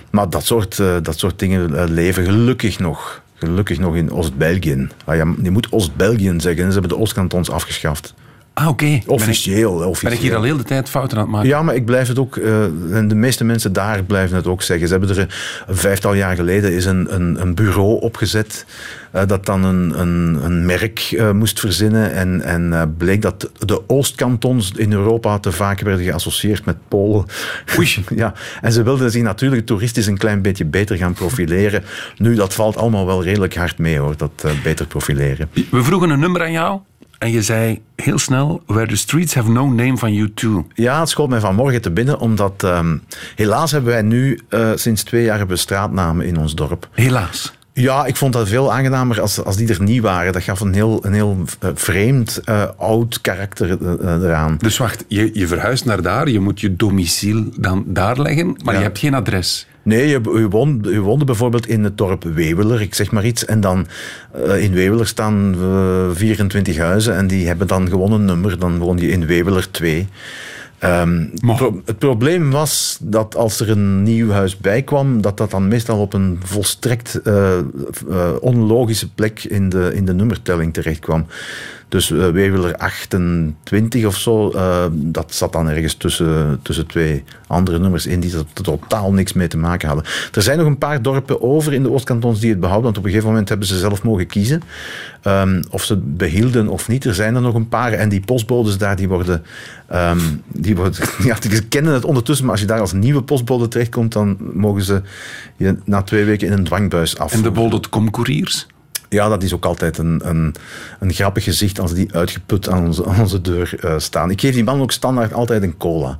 [SPEAKER 4] Maar dat soort, dat soort dingen leven gelukkig nog. Gelukkig nog in Oost-België. Ah, ja, je moet Oost-België zeggen. Ze hebben de Oostkantons afgeschaft.
[SPEAKER 1] Ah, oké.
[SPEAKER 4] Officieel,
[SPEAKER 1] Ben ik,
[SPEAKER 4] officieel.
[SPEAKER 1] ben ik hier al heel de tijd fouten aan het maken?
[SPEAKER 4] Ja, maar ik blijf het ook, eh, en de meeste mensen daar blijven het ook zeggen. Ze hebben er een, een vijftal jaar geleden is een, een, een bureau opgezet eh, dat dan een, een, een merk eh, moest verzinnen. En, en eh, bleek dat de Oostkantons in Europa te vaak werden geassocieerd met Polen. ja, en ze wilden zich natuurlijk toeristisch een klein beetje beter gaan profileren. Nu, dat valt allemaal wel redelijk hard mee hoor, dat eh, beter profileren.
[SPEAKER 1] We vroegen een nummer aan jou en je zei heel snel... Where the streets have no name van you too.
[SPEAKER 4] Ja, het schoot mij vanmorgen te binnen, omdat ehm, helaas hebben wij nu eh, sinds twee jaar hebben straatnamen in ons dorp.
[SPEAKER 1] Helaas.
[SPEAKER 4] Ja, ik vond dat veel aangenamer als, als die er niet waren. Dat gaf een heel, een heel eh, vreemd, eh, oud karakter eraan.
[SPEAKER 1] Dus wacht, je, je verhuist naar daar, je moet je domiciel dan daar leggen, maar
[SPEAKER 4] Ja.
[SPEAKER 1] je hebt geen adres.
[SPEAKER 4] Nee, je, je, woonde, je woonde bijvoorbeeld in het dorp Weweler, ik zeg maar iets. En dan eh, in Weweler staan eh, 24 huizen en die hebben dan gewoon een nummer. Dan woon je in Weweler 2. Ehm, het pro- het probleem was dat als er een nieuw huis bij kwam, dat dat dan meestal op een volstrekt eh, eh, onlogische plek in de, in de nummertelling terecht kwam. Dus eh, Weweler 28 of zo, eh, dat zat dan ergens tussen, tussen twee andere nummers in die er totaal niks mee te maken hadden. Er zijn nog een paar dorpen over in de Oostkantons die het behouden, want op een gegeven moment hebben ze zelf mogen kiezen ehm, of ze het behielden of niet. Er zijn er nog een paar en die postbodes daar, die worden... ehm, die worden ja, die kennen het ondertussen, maar als je daar als nieuwe postbode terechtkomt, dan mogen ze je na twee weken in een dwangbuis af.
[SPEAKER 1] En de bol.com couriers?
[SPEAKER 4] Ja, dat is ook altijd een, een, een grappig gezicht als die uitgeput aan onze, onze deur eh, staan. Ik geef die man ook standaard altijd een cola.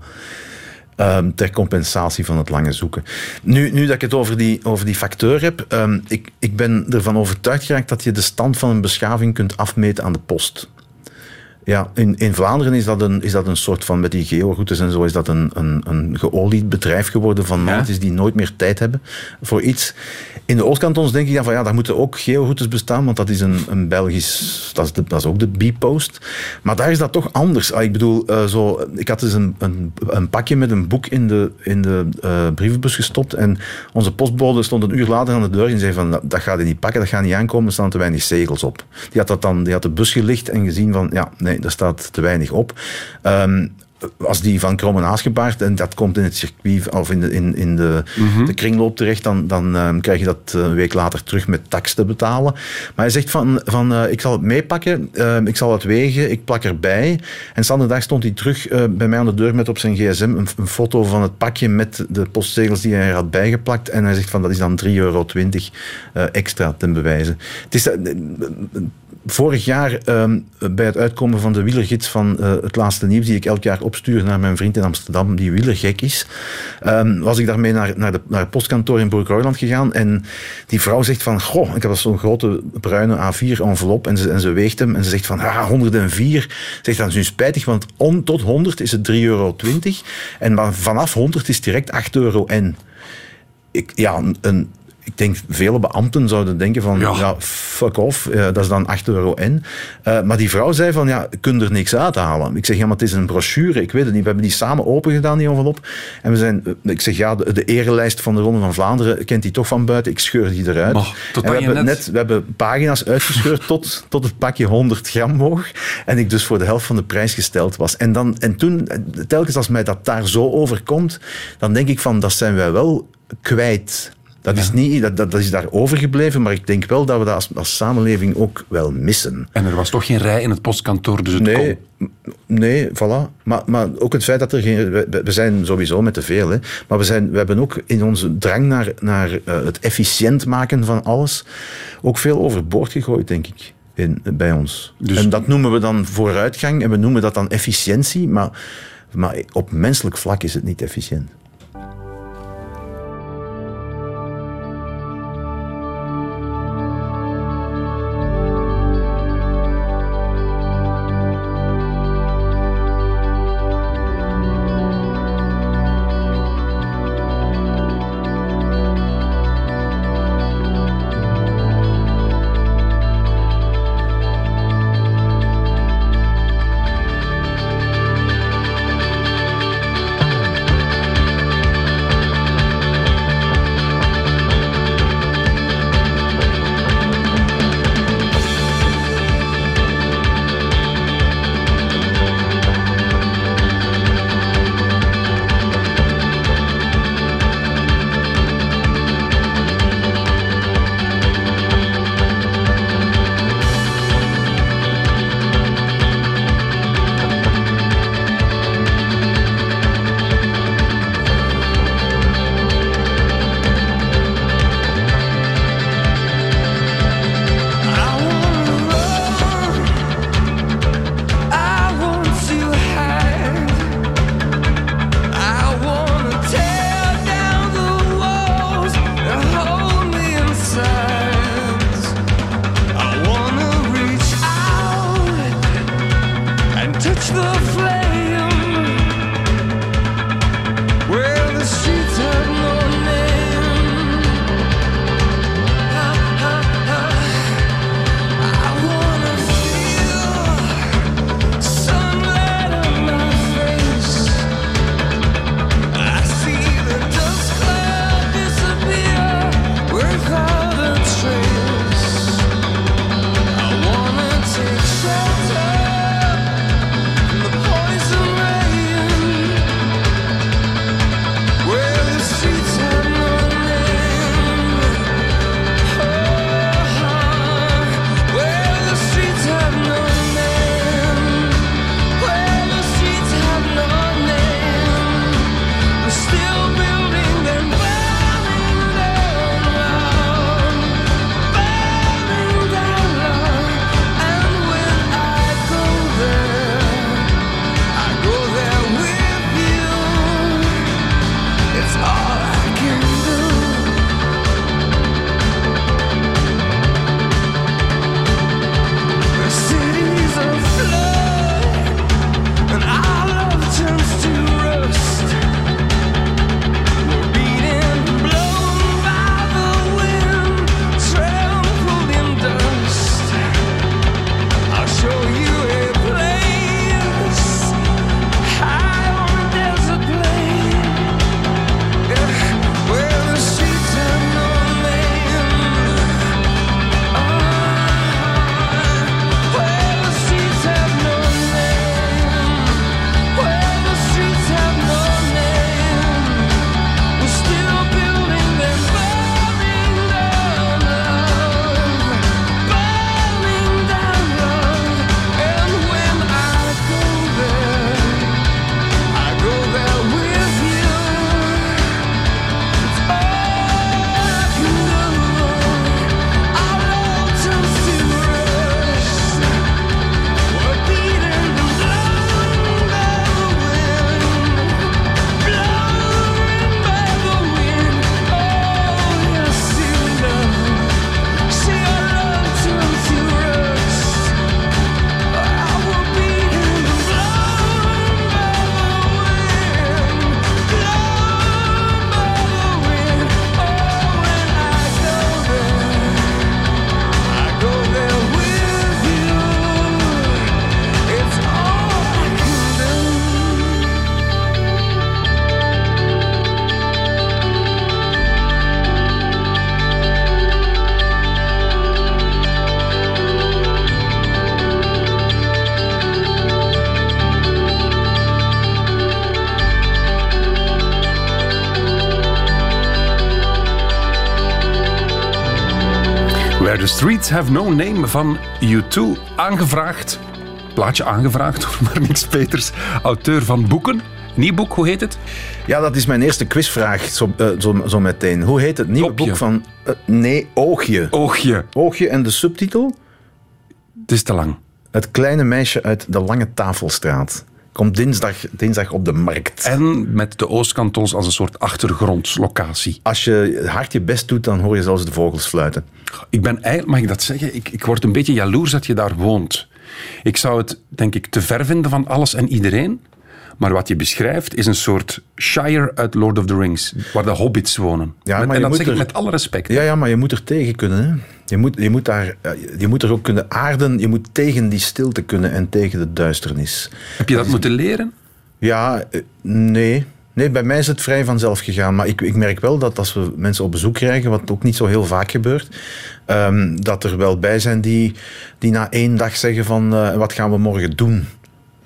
[SPEAKER 4] ehm, ter compensatie van het lange zoeken. Nu, nu dat ik het over die, over die facteur heb, ehm, ik, ik ben ervan overtuigd geraakt dat je de stand van een beschaving kunt afmeten aan de post. Ja, in, in Vlaanderen is dat, een, is dat een soort van, met die georoutes en zo, is dat een, een, een geolied bedrijf geworden van mannetjes die nooit meer tijd hebben voor iets. In de Oostkantons denk ik dan van, ja, daar moeten ook georoutes bestaan, want dat is een, een Belgisch, dat is, de, dat is ook de B-post. Maar daar is dat toch anders. Ah, ik bedoel, eh, zo, ik had dus een, een, een pakje met een boek in de, in de eh, brievenbus gestopt en onze postbode stond een uur later aan de deur en zei van, dat, dat gaat hij niet pakken, dat gaat niet aankomen, er staan te weinig zegels op. Die had, dat dan, die had de bus gelicht en gezien van, ja, nee, Nee, daar staat te weinig op. Ehm, als die van Kromme Aasgebaard, en dat komt in het circuit of in de, in, in de, de kringloop terecht, dan, dan ehm, krijg je dat eh, een week later terug met tax te betalen. Maar hij zegt van, van eh, ik zal het meepakken, ehm, ik zal het wegen, ik plak erbij. En de dag stond hij terug eh, bij mij aan de deur met op zijn gsm een, een foto van het pakje met de postzegels die hij er had bijgeplakt. En hij zegt van, dat is dan 3,20 euro extra ten bewijze. Het is, vorig jaar ehm, bij het uitkomen van de wielergids van eh, het laatste nieuws, die ik elk jaar opstuur naar mijn vriend in Amsterdam, die wielergek is, ehm, was ik daarmee naar, naar, de, naar het postkantoor in Broekroiland gegaan. En die vrouw zegt van, goh, ik heb zo'n grote bruine A4-envelop en ze, en ze weegt hem en ze zegt van, ah, 104. Zegt dan, is spijtig, want on, tot 100 is het 3,20 euro. En maar vanaf 100 is direct 8 euro en ik, ja, een- ik denk vele beambten zouden denken van, ja, fuck off, eh, dat is dan 8 euro in. Eh, maar die vrouw zei van, ja, je kunt er niks uithalen. Ik zeg, ja, maar het is een brochure, ik weet het niet. We hebben die samen open gedaan, die envelop. En we zijn, eh, ik zeg, ja, de, de erenlijst van de Ronde van Vlaanderen kent die toch van buiten. Ik scheur die eruit.
[SPEAKER 1] Maar, tot
[SPEAKER 4] en we hebben,
[SPEAKER 1] net-
[SPEAKER 4] net, we hebben pagina's uitgescheurd tot, tot het pakje 100 gram woog. En ik dus voor de helft van de prijs gesteld was. En, dan, en toen, telkens als mij dat daar zo overkomt, dan denk ik van, dat zijn wij wel kwijt. Dat is, niet, dat, dat, dat is daar overgebleven, maar ik denk wel dat we dat als, als samenleving ook wel missen.
[SPEAKER 1] En er was toch geen rij in het postkantoor, dus het
[SPEAKER 4] Nee,
[SPEAKER 1] kon.
[SPEAKER 4] nee, voilà. Maar, maar ook het feit dat er geen... We, we zijn sowieso met te veel, hè. Maar we, zijn, we hebben ook in onze drang naar, naar eh, het efficiënt maken van alles ook veel overboord gegooid, denk ik, in, bij ons. En dat noemen we dan vooruitgang en we noemen dat dan efficiëntie, maar, maar op menselijk vlak is het niet efficiënt.
[SPEAKER 3] The flame Where the Streets Have No Name
[SPEAKER 1] van U2. Aangevraagd, plaatje aangevraagd door Marnix Peters, auteur van boeken. Nieuw boek, hoe heet het?
[SPEAKER 4] Ja, dat is mijn eerste quizvraag zo, eh, zo, zo meteen. Hoe heet het nieuwe boek van... eh, nee, Oogje.
[SPEAKER 1] Oogje.
[SPEAKER 4] Oogje en de subtitel?
[SPEAKER 1] Het is te lang.
[SPEAKER 4] Het kleine meisje uit de Lange Tafelstraat. Komt dinsdag, dinsdag op de markt.
[SPEAKER 1] En met de Oostkantons als een soort achtergrondlocatie.
[SPEAKER 4] Als je hard je best doet, dan hoor je zelfs de vogels fluiten.
[SPEAKER 1] Ik ben eigenlijk, mag ik dat zeggen? Ik, ik word een beetje jaloers dat je daar woont. Ik zou het, denk ik, te ver vinden van alles en iedereen. Maar wat je beschrijft is een soort Shire uit Lord of the Rings, waar de hobbits wonen.
[SPEAKER 4] Ja,
[SPEAKER 1] Met-
[SPEAKER 4] maar
[SPEAKER 1] en dat
[SPEAKER 4] moet
[SPEAKER 1] zeg ik
[SPEAKER 4] er-
[SPEAKER 1] met alle respect.
[SPEAKER 4] Ja, ja, maar je moet er tegen kunnen. Hè? Je, moet, je, moet daar, je moet er ook kunnen aarden. Je moet tegen die stilte kunnen en tegen de duisternis.
[SPEAKER 1] Heb je dat moeten leren?
[SPEAKER 4] Ja, eh, nee. Nee, bij mij is het vrij vanzelf gegaan. Maar ik, ik merk wel dat als we mensen op bezoek krijgen, wat ook niet zo heel vaak gebeurt, ehm, dat er wel bij zijn die, die na één dag zeggen van, eh, wat gaan we morgen doen?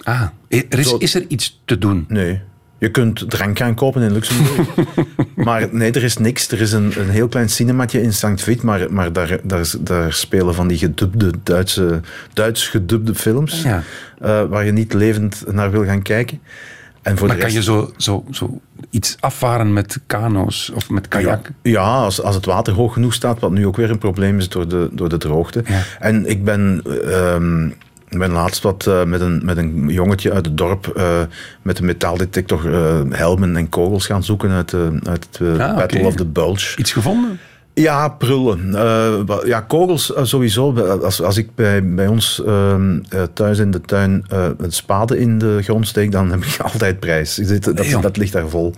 [SPEAKER 1] Ah, er is,
[SPEAKER 4] Zo-
[SPEAKER 1] is er iets te doen?
[SPEAKER 4] Nee. Je kunt drank gaan kopen in Luxemburg. maar nee, er is niks. Er is een, een heel klein cinematje in St. Vith, maar, maar daar, daar, daar spelen van die gedubde Duitse, Duits gedubde films,
[SPEAKER 1] Ja.
[SPEAKER 4] eh, waar je niet levend naar wil gaan kijken. En voor
[SPEAKER 1] Maar
[SPEAKER 4] de
[SPEAKER 1] kan je
[SPEAKER 4] rest-
[SPEAKER 1] zo, zo, zo iets afvaren met kano's of met kajak?
[SPEAKER 4] Ja, als, als het water hoog genoeg staat, wat nu ook weer een probleem is door de, door de droogte. En ik ben, ehm, ik ben laatst wat eh, met, een, met een jongetje uit het dorp eh, met een metaaldetector eh, helmen en kogels gaan zoeken uit, uit de
[SPEAKER 1] Ah,
[SPEAKER 4] Battle of the Bulge.
[SPEAKER 1] Iets gevonden?
[SPEAKER 4] Ja, prullen. Ja, kogels sowieso. Als, als ik bij, bij ons ehm, eh, thuis in de tuin een spade in de grond steek, dan heb ik altijd prijs. Dat, dat ligt daar vol.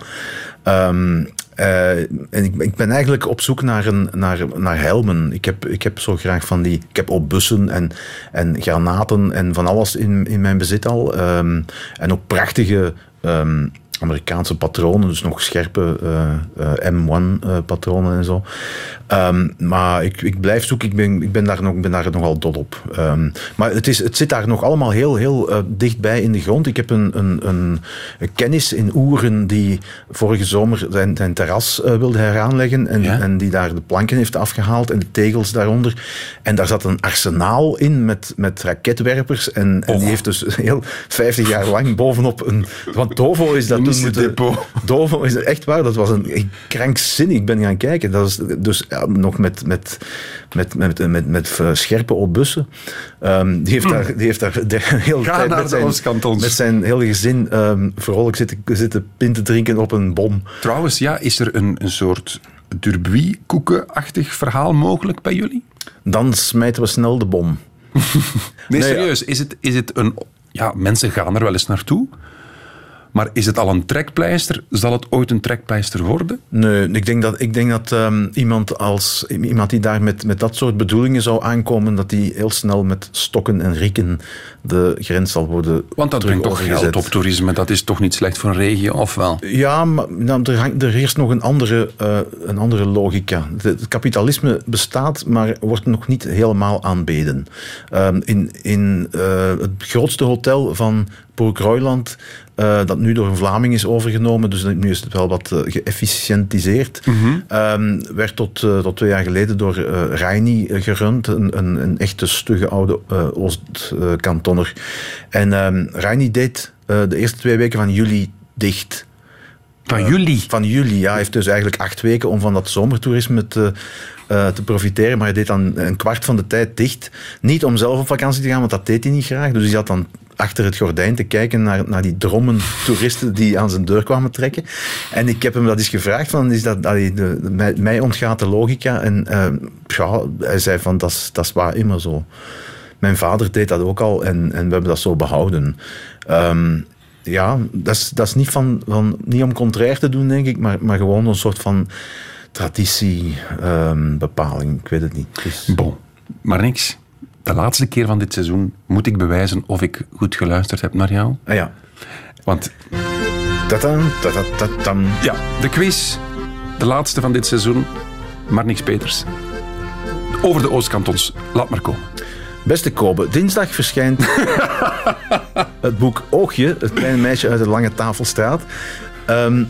[SPEAKER 4] Ehm, eh, en ik, ik ben eigenlijk op zoek naar, een, naar, naar helmen. Ik heb, ik heb zo graag van die... Ik heb ook bussen en, en granaten en van alles in, in mijn bezit al. Ehm, en ook prachtige... ehm, Amerikaanse patronen, dus nog scherpe eh, M1-patronen en zo. Ehm, maar ik, ik blijf zoeken, ik ben, ik ben, daar, nog, ben daar nogal dol op. Ehm, maar het, is, het zit daar nog allemaal heel, heel eh, dichtbij in de grond. Ik heb een, een, een, een kennis in Oeren die vorige zomer zijn, zijn terras eh, wilde heraanleggen en, en die daar de planken heeft afgehaald en de tegels daaronder. En daar zat een arsenaal in met, met raketwerpers en, en die heeft dus heel 50 jaar lang bovenop een... Want Dovo is dat toen moeten...
[SPEAKER 1] depot.
[SPEAKER 4] Dovo is echt waar, dat was een krankzinnig. Ik ben gaan kijken. Dat is dus ja, nog met, met, met, met, met, met eh, scherpe obussen. Ehm, die, heeft daar, die heeft daar de hele
[SPEAKER 1] Ga
[SPEAKER 4] tijd
[SPEAKER 1] naar
[SPEAKER 4] met zijn, met zijn hele gezin ehm vrolijk zitten, zitten pinten drinken op een bom.
[SPEAKER 1] Trouwens, ja, is er een, een soort Durbuy-koeken-achtig verhaal mogelijk bij jullie?
[SPEAKER 4] Dan smijten we snel de bom.
[SPEAKER 1] Nee,
[SPEAKER 4] Nee,
[SPEAKER 1] serieus. Is het, is het een... Ja, mensen gaan er wel eens naartoe. Maar is het al een trekpleister? Zal het ooit een trekpleister worden?
[SPEAKER 4] Nee, ik denk dat, ik denk dat ehm, iemand, als, iemand die daar met, met dat soort bedoelingen zou aankomen, dat die heel snel met stokken en rieken de grens zal worden
[SPEAKER 1] Want dat brengt toch geld op toerisme. Dat is toch niet slecht voor een regio, of wel?
[SPEAKER 4] Ja, maar nou, er, hangt, er heerst nog een andere, eh, een andere logica. De- Het kapitalisme bestaat, maar wordt nog niet helemaal aanbeden. Ehm, in in eh, het grootste hotel van Broek-Royland, eh, dat nu door een Vlaming is overgenomen, dus nu is het wel wat eh, geëfficiëntiseerd, ehm, werd tot, eh, tot twee jaar geleden door Reini gerund, een, een, een echte stugge oude Oostkantonner. en ehm Reini deed de eerste twee weken van juli dicht.
[SPEAKER 1] Van juli?
[SPEAKER 4] Van juli, ja. Hij heeft dus eigenlijk acht weken om van dat zomertoerisme te, eh, te profiteren. Maar hij deed dan een kwart van de tijd dicht. Niet om zelf op vakantie te gaan, want dat deed hij niet graag. Dus hij zat dan achter het gordijn te kijken naar, naar die drommen toeristen die aan zijn deur kwamen trekken. En ik heb hem dat eens gevraagd, van, is dat, mij, ontgaat de logica. En eh, ja, hij zei van, dat is- waar immer zo. Mijn vader deed dat ook al en, en we hebben dat zo behouden. Ehm, ja, dat is, dat is niet, van, van, niet om contrair te doen, denk ik, maar, maar gewoon een soort van traditiebepaling. ik weet het niet. Dus,
[SPEAKER 1] Bon, maar niks. De laatste keer van dit seizoen moet ik bewijzen of ik goed geluisterd heb naar jou.
[SPEAKER 4] ah ja.
[SPEAKER 1] Want
[SPEAKER 4] tatam, tatam.
[SPEAKER 1] ja, de quiz, de laatste van dit seizoen, maar niks Peters. Over de Oostkantons, laat maar komen.
[SPEAKER 4] Beste Kobe, dinsdag verschijnt het boek Oogje, het kleine meisje uit de Lange Tafelstraat. Ehm,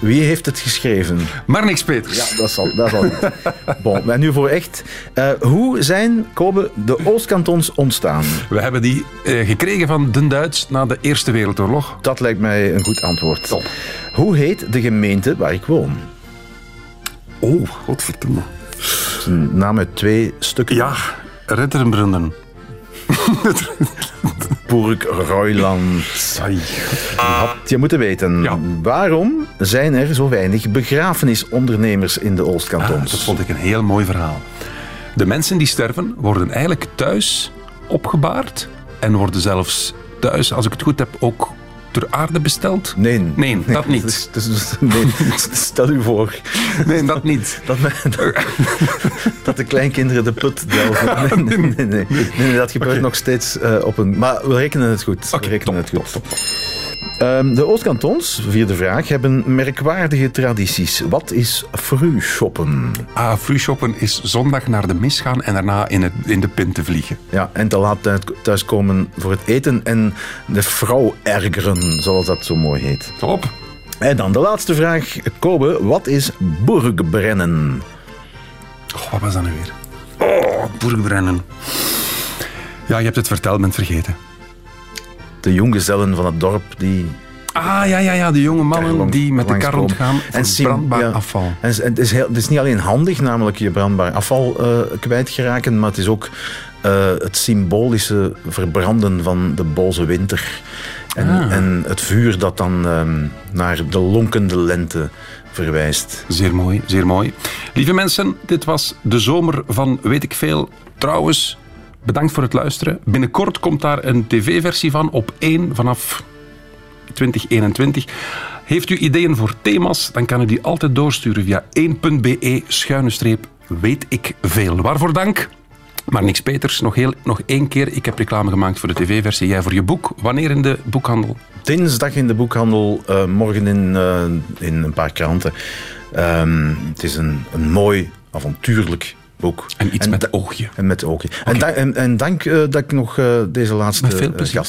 [SPEAKER 4] Wie heeft het geschreven?
[SPEAKER 1] Maar niks Peters.
[SPEAKER 4] Ja, dat zal, dat zal niet. Bon, maar nu voor echt. Eh, hoe zijn, Kobe, de Oostkantons ontstaan?
[SPEAKER 1] We hebben die eh, gekregen van de Duits na de Eerste Wereldoorlog.
[SPEAKER 4] Dat lijkt mij een goed antwoord. Top. Hoe heet de gemeente waar ik woon?
[SPEAKER 1] Oh, godverdomme.
[SPEAKER 4] Een naam uit twee stukken.
[SPEAKER 1] Ja, Retterenbrunnen.
[SPEAKER 4] Burg Royland. Had je moeten weten. Waarom zijn er zo weinig begrafenisondernemers in de Oostkantons?
[SPEAKER 1] Ah, dat vond ik een heel mooi verhaal. De mensen die sterven worden eigenlijk thuis opgebaard en worden zelfs thuis, als ik het goed heb, ook ter aarde besteld?
[SPEAKER 4] Nee.
[SPEAKER 1] Nee, dat niet.
[SPEAKER 4] Dus, dus, nee, stel u voor.
[SPEAKER 1] Nee, dat niet.
[SPEAKER 4] Dat, dat, dat de kleinkinderen de put delven. Nee, nee, nee. nee, nee dat gebeurt okay. nog steeds uh, op een... Maar we rekenen het goed.
[SPEAKER 1] Okay,
[SPEAKER 4] we rekenen
[SPEAKER 1] top,
[SPEAKER 4] het goed.
[SPEAKER 1] Top, top,
[SPEAKER 4] um, de Oostkantons, vierde vraag, hebben merkwaardige tradities. Wat is fruushoppen?
[SPEAKER 1] Ah, fruushoppen is zondag naar de mis gaan en daarna in, het, in de pint te vliegen.
[SPEAKER 4] Ja, en te laat thuiskomen voor het eten en de vrouw ergeren, zoals dat zo mooi heet.
[SPEAKER 1] Top.
[SPEAKER 4] En dan de laatste vraag. Kobe, wat is burgbrennen?
[SPEAKER 1] Oh, wat was dat nu weer? Oh, burgbrennen. Ja, je hebt het verteld, bent vergeten.
[SPEAKER 4] De jongezellen van het dorp die...
[SPEAKER 1] Ah, ja, ja, ja, de jonge mannen die met de kar rondgaan
[SPEAKER 4] En sim-
[SPEAKER 1] brandbaar
[SPEAKER 4] ja.
[SPEAKER 1] afval.
[SPEAKER 4] En het is- heel, het is niet alleen handig, namelijk je brandbaar afval eh kwijtgeraken, maar het is ook eh, het symbolische verbranden van de boze winter. En,
[SPEAKER 1] Ah.
[SPEAKER 4] en het vuur dat dan ehm, naar de lonkende lente verwijst.
[SPEAKER 1] Zeer mooi, zeer mooi. Lieve mensen, dit was de zomer van weet ik veel. Trouwens, bedankt voor het luisteren. Binnenkort komt daar een tv-versie van op 1 vanaf 2021. Heeft u ideeën voor thema's, dan kan u die altijd doorsturen via 1.be schuine streep weet ik veel. Waarvoor dank. Maar niks Peters, nog, heel, nog één keer. Ik heb reclame gemaakt voor de tv-versie. Jij voor je boek. Wanneer in de boekhandel?
[SPEAKER 4] Dinsdag in de boekhandel, eh, morgen in, eh, in een paar kranten. Ehm, het is een, een mooi, avontuurlijk
[SPEAKER 1] En iets met
[SPEAKER 4] da-
[SPEAKER 1] oogje.
[SPEAKER 4] En met oogje. En, da- en, en dank eh, dat ik nog eh, deze laatste
[SPEAKER 1] Met veel
[SPEAKER 4] eh,
[SPEAKER 1] plezier.